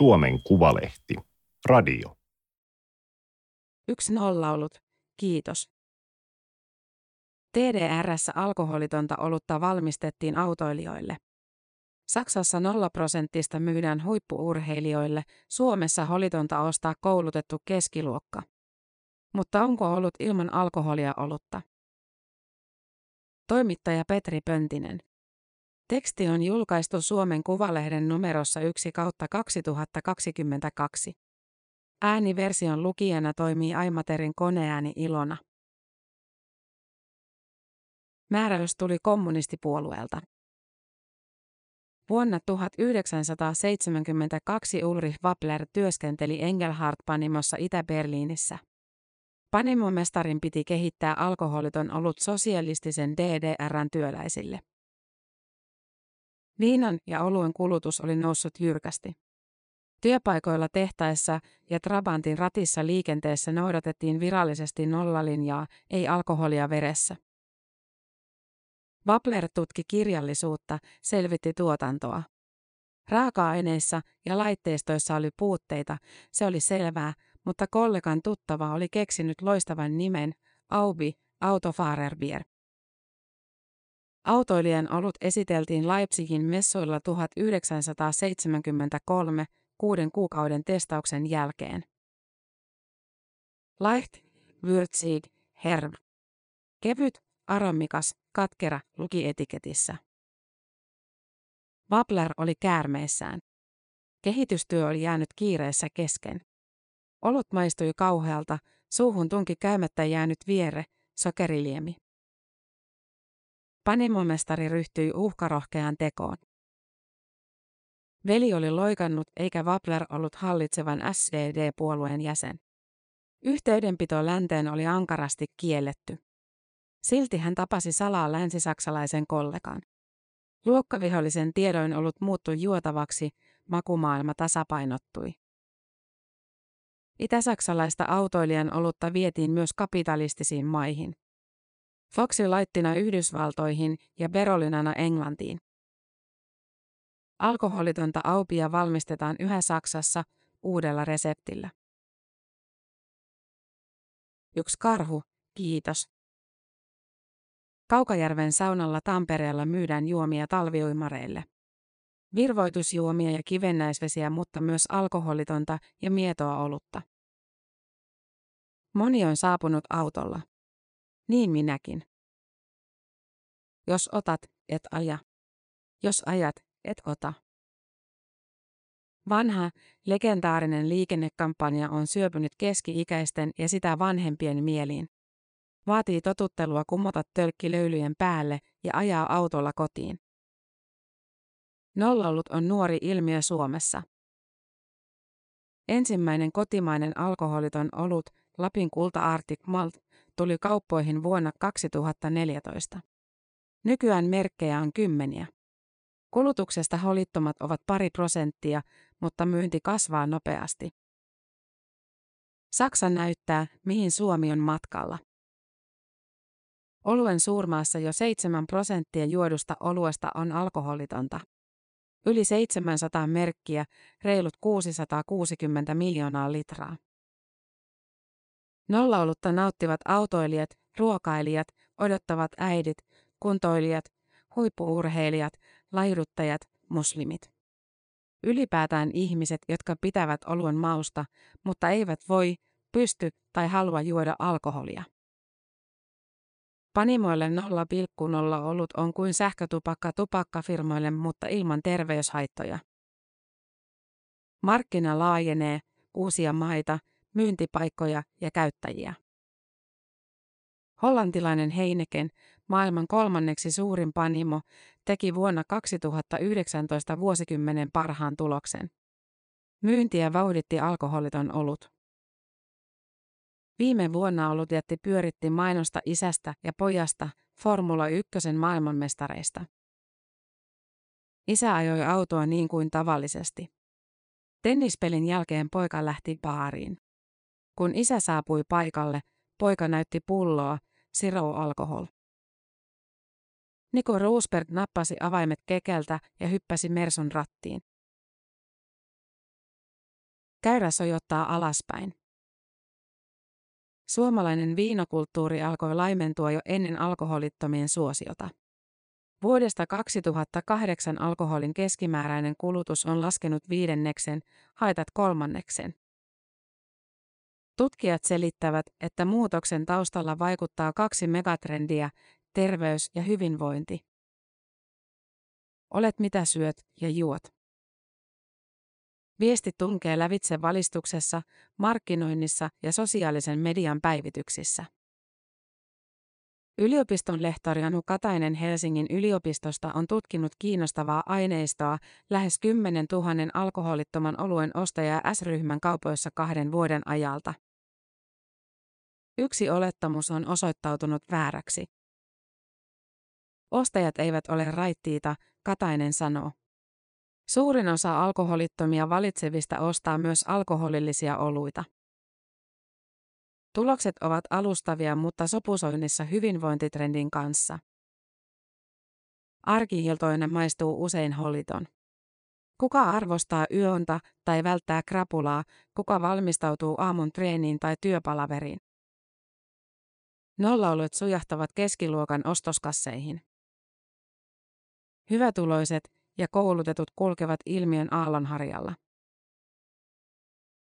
Suomen Kuvalehti. Radio. Yksi nollaulut. Kiitos. TDRssä alkoholitonta olutta valmistettiin autoilijoille. Saksassa 0 prosenttista myydään huippuurheilijoille, Suomessa holitonta ostaa koulutettu keskiluokka. Mutta onko ollut ilman alkoholia olutta? Toimittaja Petri Pöntinen. Teksti on julkaistu Suomen Kuvalehden numerossa 1 kautta 2022. Ääniversion lukijana toimii Aimaterin koneääni Ilona. Määräys tuli kommunistipuolueelta. Vuonna 1972 Ulrich Wappler työskenteli Engelhardt-panimossa Itä-Berliinissä. Panimomestarin piti kehittää alkoholiton olut sosialistisen DDRn työläisille. Viinan ja oluen kulutus oli noussut jyrkästi. Työpaikoilla tehtaessa ja Trabantin ratissa liikenteessä noudatettiin virallisesti nollalinjaa, ei alkoholia veressä. Wapler tutki kirjallisuutta, selvitti tuotantoa. Raaka-aineissa ja laitteistoissa oli puutteita, se oli selvää, mutta kollegan tuttava oli keksinyt loistavan nimen, Aubi, Autofahrerbier. Autoilijan olut esiteltiin Leipzigin messuilla 1973 kuuden kuukauden testauksen jälkeen. Leicht, würzig, herb. Kevyt, aromikas, katkera luki etiketissä. Wabler oli käärmeissään. Kehitystyö oli jäänyt kiireessä kesken. Olut maistui kauhealta, suuhun tunki käymättä jäänyt viere, sokeriliemi. Panimomestari ryhtyi uhkarohkeaan tekoon. Veli oli loikannut eikä Wabler ollut hallitsevan SED-puolueen jäsen. Yhteydenpito länteen oli ankarasti kielletty. Silti hän tapasi salaa länsisaksalaisen kollegan. Luokkavihollisen tiedoin ollut muuttui juotavaksi, makumaailma tasapainottui. Itä-saksalaista autoilijan olutta vietiin myös kapitalistisiin maihin. Foxi laittina Yhdysvaltoihin ja Berolinana Englantiin. Alkoholitonta aupia valmistetaan yhä Saksassa uudella reseptillä. Yksi karhu, kiitos. Kaukajärven saunalla Tampereella myydään juomia talviuimareille. Virvoitusjuomia ja kivennäisvesiä, mutta myös alkoholitonta ja mietoa olutta. Moni on saapunut autolla. Niin minäkin. Jos otat, et aja. Jos ajat, et ota. Vanha, legendaarinen liikennekampanja on syöpynyt keski-ikäisten ja sitä vanhempien mieliin. Vaatii totuttelua kumota tölkki löylyjen päälle ja ajaa autolla kotiin. Nollallut on nuori ilmiö Suomessa. Ensimmäinen kotimainen alkoholiton olut, Lapin kulta Arctic Malt, tuli kauppoihin vuonna 2014. Nykyään merkkejä on kymmeniä. Kulutuksesta holittomat ovat pari prosenttia, mutta myynti kasvaa nopeasti. Saksa näyttää, mihin Suomi on matkalla. Oluen suurmaassa jo 7 prosenttia juodusta oluesta on alkoholitonta. Yli 700 merkkiä, reilut 660 miljoonaa litraa. Nollaolutta nauttivat autoilijat, ruokailijat, odottavat äidit, kuntoilijat, huippuurheilijat, laiduttajat, muslimit. Ylipäätään ihmiset, jotka pitävät oluen mausta, mutta eivät voi, pysty tai halua juoda alkoholia. Panimoille 0,0 olut on kuin sähkötupakka tupakkafirmoille, mutta ilman terveyshaittoja. Markkina laajenee, uusia maita, myyntipaikkoja ja käyttäjiä. Hollantilainen Heineken, maailman kolmanneksi suurin panimo, teki vuonna 2019 vuosikymmenen parhaan tuloksen. Myyntiä vauhditti alkoholiton olut. Viime vuonna ollut jätti pyöritti mainosta isästä ja pojasta Formula 1 maailmanmestareista. Isä ajoi autoa niin kuin tavallisesti. Tennispelin jälkeen poika lähti baariin. Kun isä saapui paikalle, poika näytti pulloa, Zero Alcohol. Niko Roosberg nappasi avaimet kekeltä ja hyppäsi Merson rattiin. Käyrä sojottaa alaspäin. Suomalainen viinokulttuuri alkoi laimentua jo ennen alkoholittomien suosiota. Vuodesta 2008 alkoholin keskimääräinen kulutus on laskenut viidenneksen, haitat kolmanneksen. Tutkijat selittävät, että muutoksen taustalla vaikuttaa kaksi megatrendiä, terveys ja hyvinvointi. Olet mitä syöt ja juot. Viesti tunkee lävitse valistuksessa, markkinoinnissa ja sosiaalisen median päivityksissä. Yliopiston lehtori Anu Katainen Helsingin yliopistosta on tutkinut kiinnostavaa aineistoa lähes 10 000 alkoholittoman oluen ostajaa S-ryhmän kaupoissa kahden vuoden ajalta. Yksi olettamus on osoittautunut vääräksi. Ostajat eivät ole raittiita, Katainen sanoo. Suurin osa alkoholittomia valitsevista ostaa myös alkoholillisia oluita. Tulokset ovat alustavia, mutta sopusoinnissa hyvinvointitrendin kanssa. Arkiiltoinen maistuu usein holiton. Kuka arvostaa yöntä tai välttää krapulaa, kuka valmistautuu aamun treeniin tai työpalaveriin. Nollaolut sujahtavat keskiluokan ostoskasseihin. Hyvätuloiset ja koulutetut kulkevat ilmiön aallonharjalla.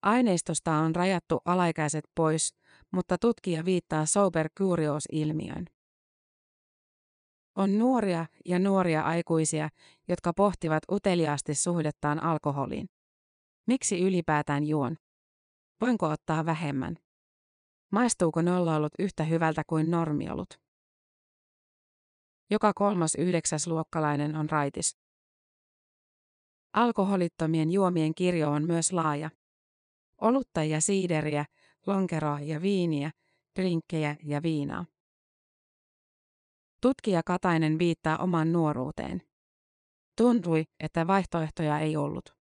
Aineistosta on rajattu alaikäiset pois, mutta tutkija viittaa sober curious-ilmiöön. On nuoria ja nuoria aikuisia, jotka pohtivat uteliaasti suhdettaan alkoholiin. Miksi ylipäätään juon? Voinko ottaa vähemmän? Maistuuko nollaolut yhtä hyvältä kuin normiolut? Joka kolmas yhdeksäsluokkalainen on raitis. Alkoholittomien juomien kirjo on myös laaja. Olutta ja siideriä, lonkeroa ja viiniä, drinkkejä ja viinaa. Tutkija Katainen viittaa oman nuoruuteen. Tuntui, että vaihtoehtoja ei ollut.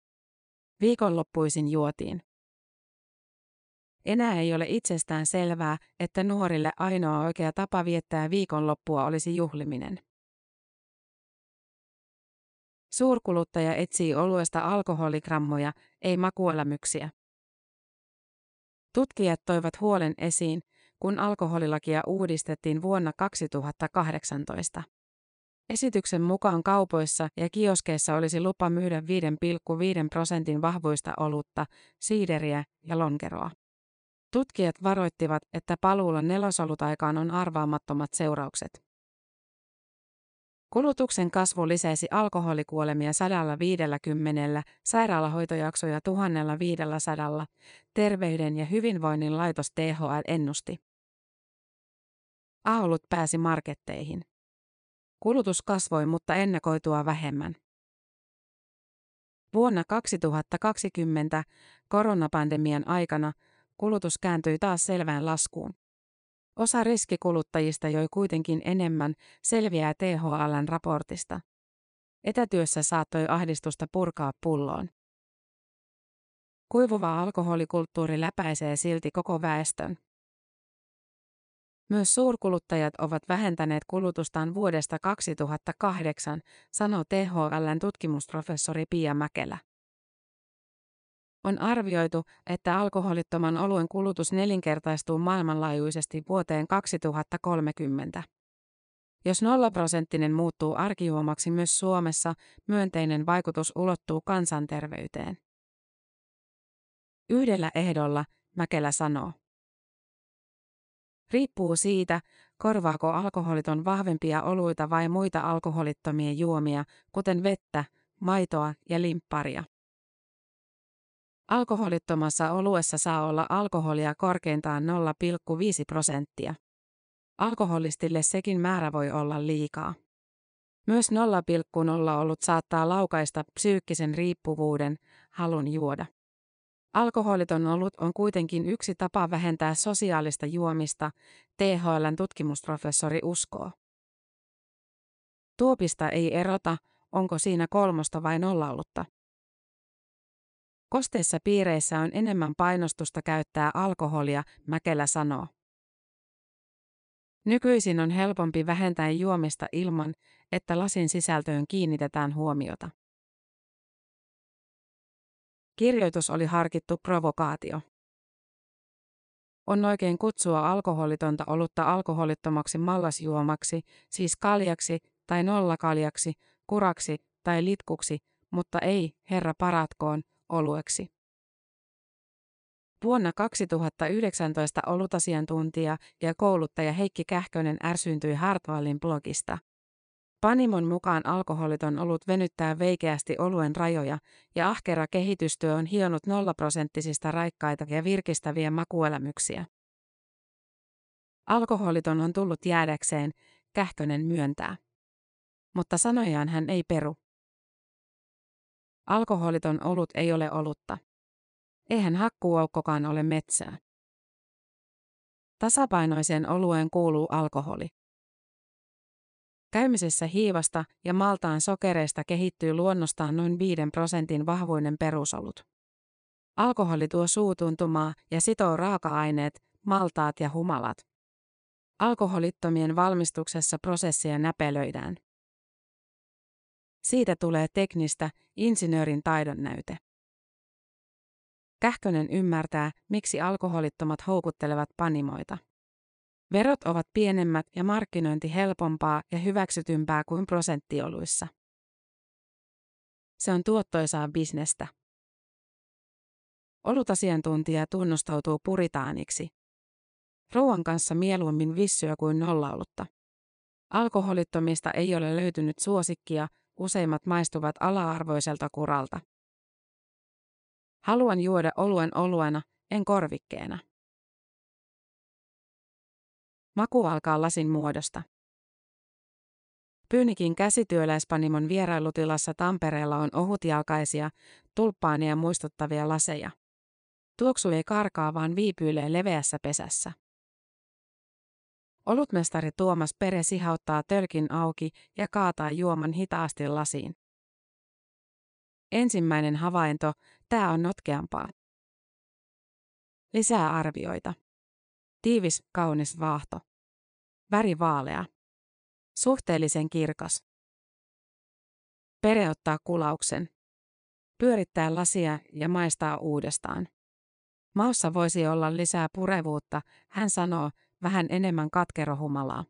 Viikonloppuisin juotiin. Enää ei ole itsestään selvää, että nuorille ainoa oikea tapa viettää viikonloppua olisi juhliminen. Suurkuluttaja etsii oluesta alkoholigrammoja, ei makuelämyksiä. Tutkijat toivat huolen esiin, kun alkoholilakia uudistettiin vuonna 2018. Esityksen mukaan kaupoissa ja kioskeissa olisi lupa myydä 5,5 prosentin vahvuista olutta, siideriä ja lonkeroa. Tutkijat varoittivat, että paluulla nelosolutaikaan on arvaamattomat seuraukset. Kulutuksen kasvu lisäisi alkoholikuolemia 150, sairaalahoitojaksoja 1500, terveyden ja hyvinvoinnin laitos THL ennusti. Aulut pääsi marketteihin. Kulutus kasvoi, mutta ennakoitua vähemmän. Vuonna 2020 koronapandemian aikana kulutus kääntyi taas selvään laskuun. Osa riskikuluttajista joi kuitenkin enemmän, selviää THLn raportista. Etätyössä saattoi ahdistusta purkaa pulloon. Kuivuva alkoholikulttuuri läpäisee silti koko väestön. Myös suurkuluttajat ovat vähentäneet kulutustaan vuodesta 2008, sanoo THLn tutkimusprofessori Pia Mäkelä. On arvioitu, että alkoholittoman oluen kulutus nelinkertaistuu maailmanlaajuisesti vuoteen 2030. Jos nollaprosenttinen muuttuu arkijuomaksi myös Suomessa, myönteinen vaikutus ulottuu kansanterveyteen. Yhdellä ehdolla, Mäkelä sanoo. Riippuu siitä, korvaako alkoholiton vahvempia oluita vai muita alkoholittomia juomia, kuten vettä, maitoa ja limpparia. Alkoholittomassa oluessa saa olla alkoholia korkeintaan 0,5 prosenttia. Alkoholistille sekin määrä voi olla liikaa. Myös 0,0 olut saattaa laukaista psyykkisen riippuvuuden, halun juoda. Alkoholiton olut on kuitenkin yksi tapa vähentää sosiaalista juomista, THLn tutkimusprofessori uskoo. Tuopista ei erota, onko siinä kolmosta vai nollaolutta. Kosteissa piireissä on enemmän painostusta käyttää alkoholia, Mäkelä sanoo. Nykyisin on helpompi vähentää juomista ilman, että lasin sisältöön kiinnitetään huomiota. Kirjoitus oli harkittu provokaatio. On oikein kutsua alkoholitonta olutta alkoholittomaksi mallasjuomaksi, siis kaljaksi tai nollakaljaksi, kuraksi tai litkuksi, mutta ei, herra paratkoon, olueksi. Vuonna 2019 olutasiantuntija ja kouluttaja Heikki Kähkönen ärsyyntyi Hartwallin blogista. Panimon mukaan alkoholiton olut venyttää veikeästi oluen rajoja ja ahkera kehitystyö on hionut nollaprosenttisista raikkaita ja virkistäviä makuelämyksiä. Alkoholiton on tullut jäädäkseen, Kähkönen myöntää. Mutta sanojaan hän ei peru. Alkoholiton olut ei ole olutta. Eihän hakkuaukkokaan ole metsää. Tasapainoiseen olueen kuuluu alkoholi. Käymisessä hiivasta ja maltaan sokereista kehittyy luonnostaan noin 5 prosentin vahvuinen perusolut. Alkoholi tuo suutuntumaa ja sitoo raaka-aineet, maltaat ja humalat. Alkoholittomien valmistuksessa prosessia näpelöidään. Siitä tulee teknistä, insinöörin taidon näyte. Kähkönen ymmärtää, miksi alkoholittomat houkuttelevat panimoita. Verot ovat pienemmät ja markkinointi helpompaa ja hyväksytympää kuin prosenttioluissa. Se on tuottoisaa bisnestä. Olutasiantuntija tunnustautuu puritaaniksi. Ruoan kanssa mieluummin vissyä kuin nollaolutta. Alkoholittomista ei ole löytynyt suosikkia, useimmat maistuvat ala-arvoiselta kuralta. Haluan juoda oluen oluena, en korvikkeena. Maku alkaa lasin muodosta. Pyynikin käsityöläispanimon vierailutilassa Tampereella on ohutjalkaisia, tulppaania muistuttavia laseja. Tuoksu ei karkaa, vaan viipyilee leveässä pesässä. Olutmestari Tuomas Pere sihauttaa tölkin auki ja kaataa juoman hitaasti lasiin. Ensimmäinen havainto, tämä on notkeampaa. Lisää arvioita. Tiivis, kaunis vaahto. Väri vaalea. Suhteellisen kirkas. Pere ottaa kulauksen. Pyörittää lasia ja maistaa uudestaan. Maussa voisi olla lisää purevuutta, hän sanoo, vähän enemmän katkerohumalaa.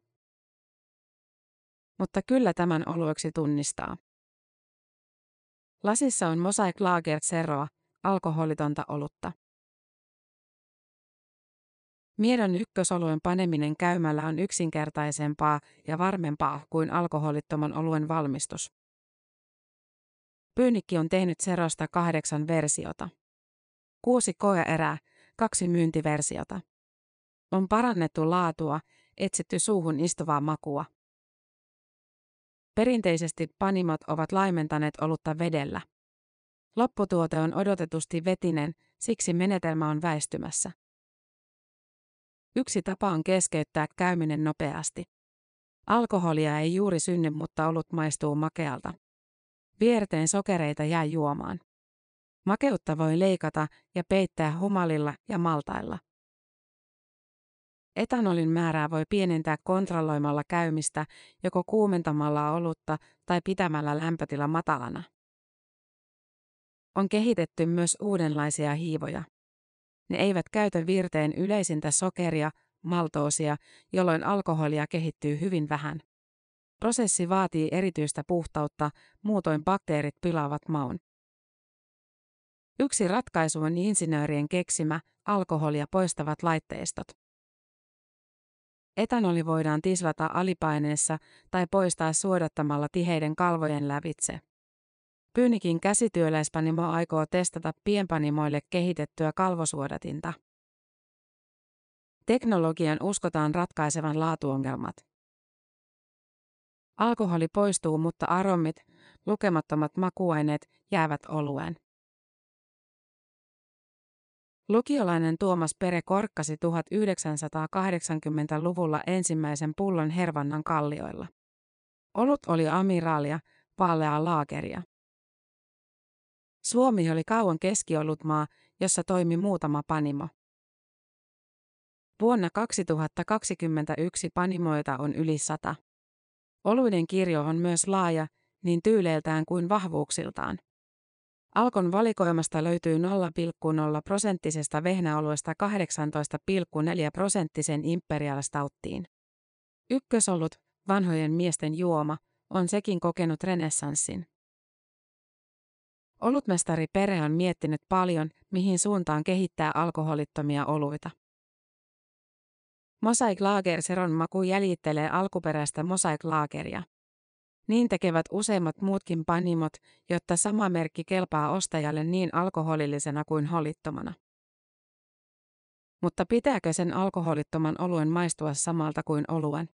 Mutta kyllä tämän olueksi tunnistaa. Lasissa on Mosaic Lager Zeroa, alkoholitonta olutta. Miedon ykkösoluen paneminen käymällä on yksinkertaisempaa ja varmempaa kuin alkoholittoman oluen valmistus. Pyynikki on tehnyt Serosta kahdeksan versiota. Kuusi koeerää, kaksi myyntiversiota. On parannettu laatua, etsitty suuhun istuvaa makua. Perinteisesti panimot ovat laimentaneet olutta vedellä. Lopputuote on odotetusti vetinen, siksi menetelmä on väistymässä. Yksi tapa on keskeyttää käyminen nopeasti. Alkoholia ei juuri synny, mutta olut maistuu makealta. Vierteen sokereita jää juomaan. Makeutta voi leikata ja peittää humalilla ja maltailla. Etanolin määrää voi pienentää kontrolloimalla käymistä, joko kuumentamalla olutta tai pitämällä lämpötila matalana. On kehitetty myös uudenlaisia hiivoja. Ne eivät käytä virteen yleisintä sokeria, maltoosia, jolloin alkoholia kehittyy hyvin vähän. Prosessi vaatii erityistä puhtautta, muutoin bakteerit pilaavat maun. Yksi ratkaisu on insinöörien keksimä, alkoholia poistavat laitteistot. Etanoli voidaan tislata alipaineessa tai poistaa suodattamalla tiheiden kalvojen lävitse. Pyynikin käsityöläispanimo aikoo testata pienpanimoille kehitettyä kalvosuodatinta. Teknologian uskotaan ratkaisevan laatuongelmat. Alkoholi poistuu, mutta aromit, lukemattomat makuaineet, jäävät olueen. Lukiolainen Tuomas Pere korkkasi 1980-luvulla ensimmäisen pullon Hervannan kallioilla. Olut oli amiraalia, vaaleaa laakeria. Suomi oli kauan keskiolutmaa, jossa toimi muutama panimo. Vuonna 2021 panimoita on yli sata. Oluiden kirjo on myös laaja, niin tyyleiltään kuin vahvuuksiltaan. Alkon valikoimasta löytyy 0,0 prosenttisesta vehnäoluesta 18,4 prosenttisen imperial stouttiin. Ykkösolut, vanhojen miesten juoma, on sekin kokenut renessanssin. Olutmestari Pere on miettinyt paljon, mihin suuntaan kehittää alkoholittomia oluita. Mosaic Lager Seron maku jäljittelee alkuperäistä Mosaic Lageria. Niin tekevät useimmat muutkin panimot, jotta sama merkki kelpaa ostajalle niin alkoholillisena kuin holittomana. Mutta pitääkö sen alkoholittoman oluen maistua samalta kuin oluen?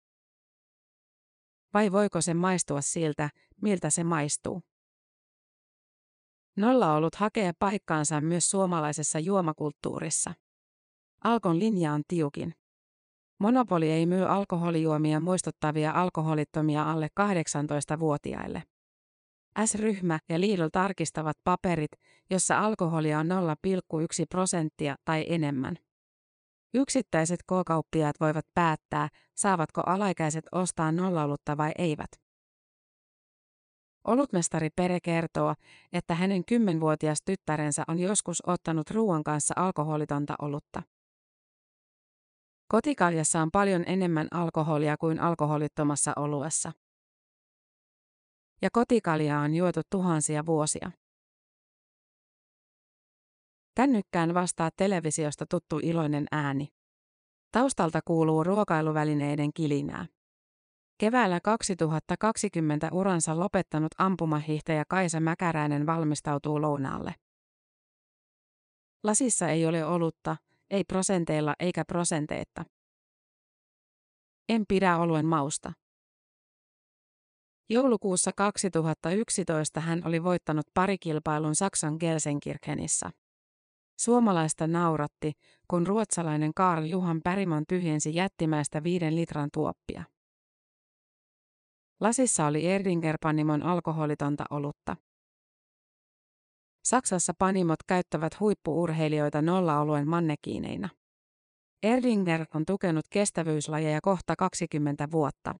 Vai voiko se maistua siltä, miltä se maistuu? Nolla ollut hakee paikkaansa myös suomalaisessa juomakulttuurissa. Alkon linja on tiukin. Monopoli ei myy alkoholijuomia muistuttavia alkoholittomia alle 18-vuotiaille. S-ryhmä ja Lidl tarkistavat paperit, jossa alkoholia on 0,1 prosenttia tai enemmän. Yksittäiset K-kauppiaat voivat päättää, saavatko alaikäiset ostaa nollaolutta vai eivät. Olutmestari Pere kertoo, että hänen kymmenvuotias tyttärensä on joskus ottanut ruoan kanssa alkoholitonta olutta. Kotikaljassa on paljon enemmän alkoholia kuin alkoholittomassa oluessa. Ja kotikaljaa on juotu tuhansia vuosia. Kännykkään vastaa televisiosta tuttu iloinen ääni. Taustalta kuuluu ruokailuvälineiden kilinää. Keväällä 2020 uransa lopettanut ampumahiihtäjä Kaisa Mäkäräinen valmistautuu lounaalle. Lasissa ei ole olutta, ei prosenteilla eikä prosenteetta. En pidä oluen mausta. Joulukuussa 2011 hän oli voittanut parikilpailun Saksan Gelsenkirchenissä. Suomalaista nauratti, kun ruotsalainen Karl Juhan Pärimon tyhjensi jättimäistä viiden litran tuoppia. Lasissa oli Erdinger-panimon alkoholitonta olutta. Saksassa panimot käyttävät huippuurheilijoita nollaoluen mannekiineina. Erdinger on tukenut kestävyyslajeja kohta 20 vuotta.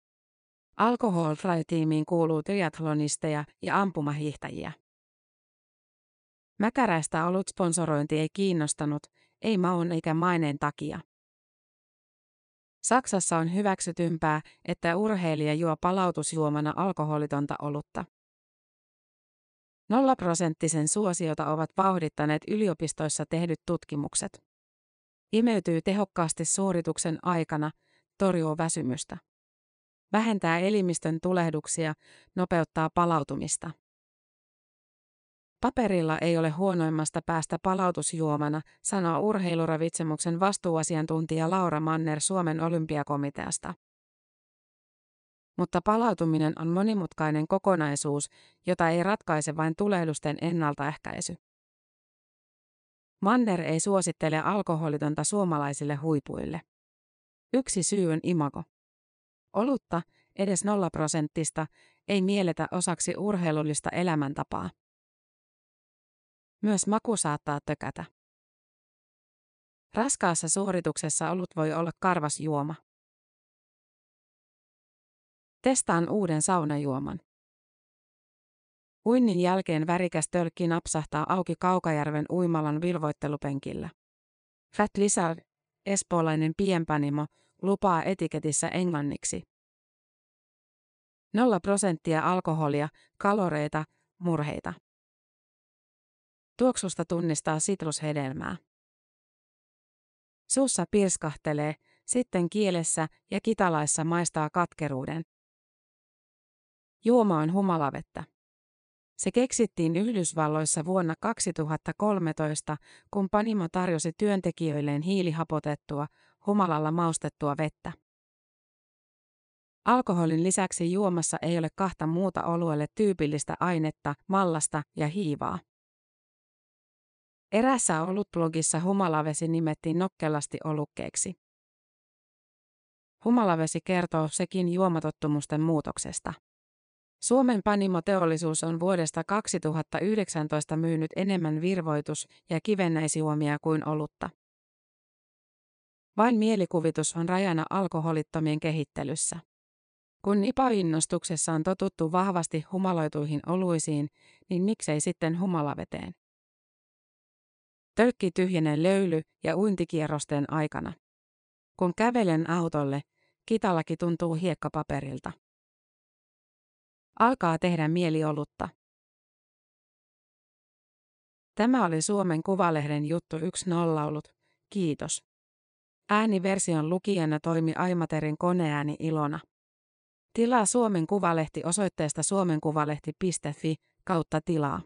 Alcohol Fly-tiimiin kuuluu triathlonisteja ja ampumahiihtäjiä. Mäkäräistä ollut sponsorointi ei kiinnostanut, ei maun eikä maineen takia. Saksassa on hyväksytympää, että urheilija juo palautusjuomana alkoholitonta olutta. Nollaprosenttisen suosiota ovat vauhdittaneet yliopistoissa tehdyt tutkimukset. Imeytyy tehokkaasti suorituksen aikana, torjuu väsymystä. Vähentää elimistön tulehduksia, nopeuttaa palautumista. Paperilla ei ole huonoimmasta päästä palautusjuomana, sanoo urheiluravitsemuksen vastuuasiantuntija Laura Manner Suomen olympiakomiteasta. Mutta palautuminen on monimutkainen kokonaisuus, jota ei ratkaise vain tulehdusten ennaltaehkäisy. Manner ei suosittele alkoholitonta suomalaisille huipuille. Yksi syy on imago. Olutta, edes nolla prosenttista, ei mielletä osaksi urheilullista elämäntapaa. Myös maku saattaa tökätä. Raskaassa suorituksessa olut voi olla karvas juoma. Testaan uuden saunajuoman. Uinnin jälkeen värikäs tölkki napsahtaa auki Kaukajärven uimalan vilvoittelupenkillä. Fat Lizard, espoolainen pienpanimo, lupaa etiketissä englanniksi. Nolla prosenttia alkoholia, kaloreita, murheita. Tuoksusta tunnistaa sitrushedelmää. Suussa pirskahtelee, sitten kielessä ja kitalaissa maistaa katkeruuden. Juoma on humalavettä. Se keksittiin Yhdysvalloissa vuonna 2013, kun Panimo tarjosi työntekijöilleen hiilihapotettua, humalalla maustettua vettä. Alkoholin lisäksi juomassa ei ole kahta muuta oluelle tyypillistä ainetta, mallasta ja hiivaa. Erässä olutblogissa humalavesi nimettiin nokkelasti olukkeeksi. Humalavesi kertoo sekin juomatottumusten muutoksesta. Suomen panimoteollisuus on vuodesta 2019 myynyt enemmän virvoitus- ja kivennäisjuomia kuin olutta. Vain mielikuvitus on rajana alkoholittomien kehittelyssä. Kun nipa-innostuksessa on totuttu vahvasti humaloituihin oluisiin, niin miksei sitten humalaveteen? Tölkki tyhjenee löyly- ja uintikierrosten aikana. Kun kävelen autolle, kitalaki tuntuu hiekkapaperilta. Alkaa tehdä mieli olutta. Tämä oli Suomen Kuvalehden juttu 1.0 ollut. Kiitos. Ääniversion lukijana toimi Aimaterin koneääni Ilona. Tilaa Suomen Kuvalehti osoitteesta suomenkuvalehti.fi kautta tilaa.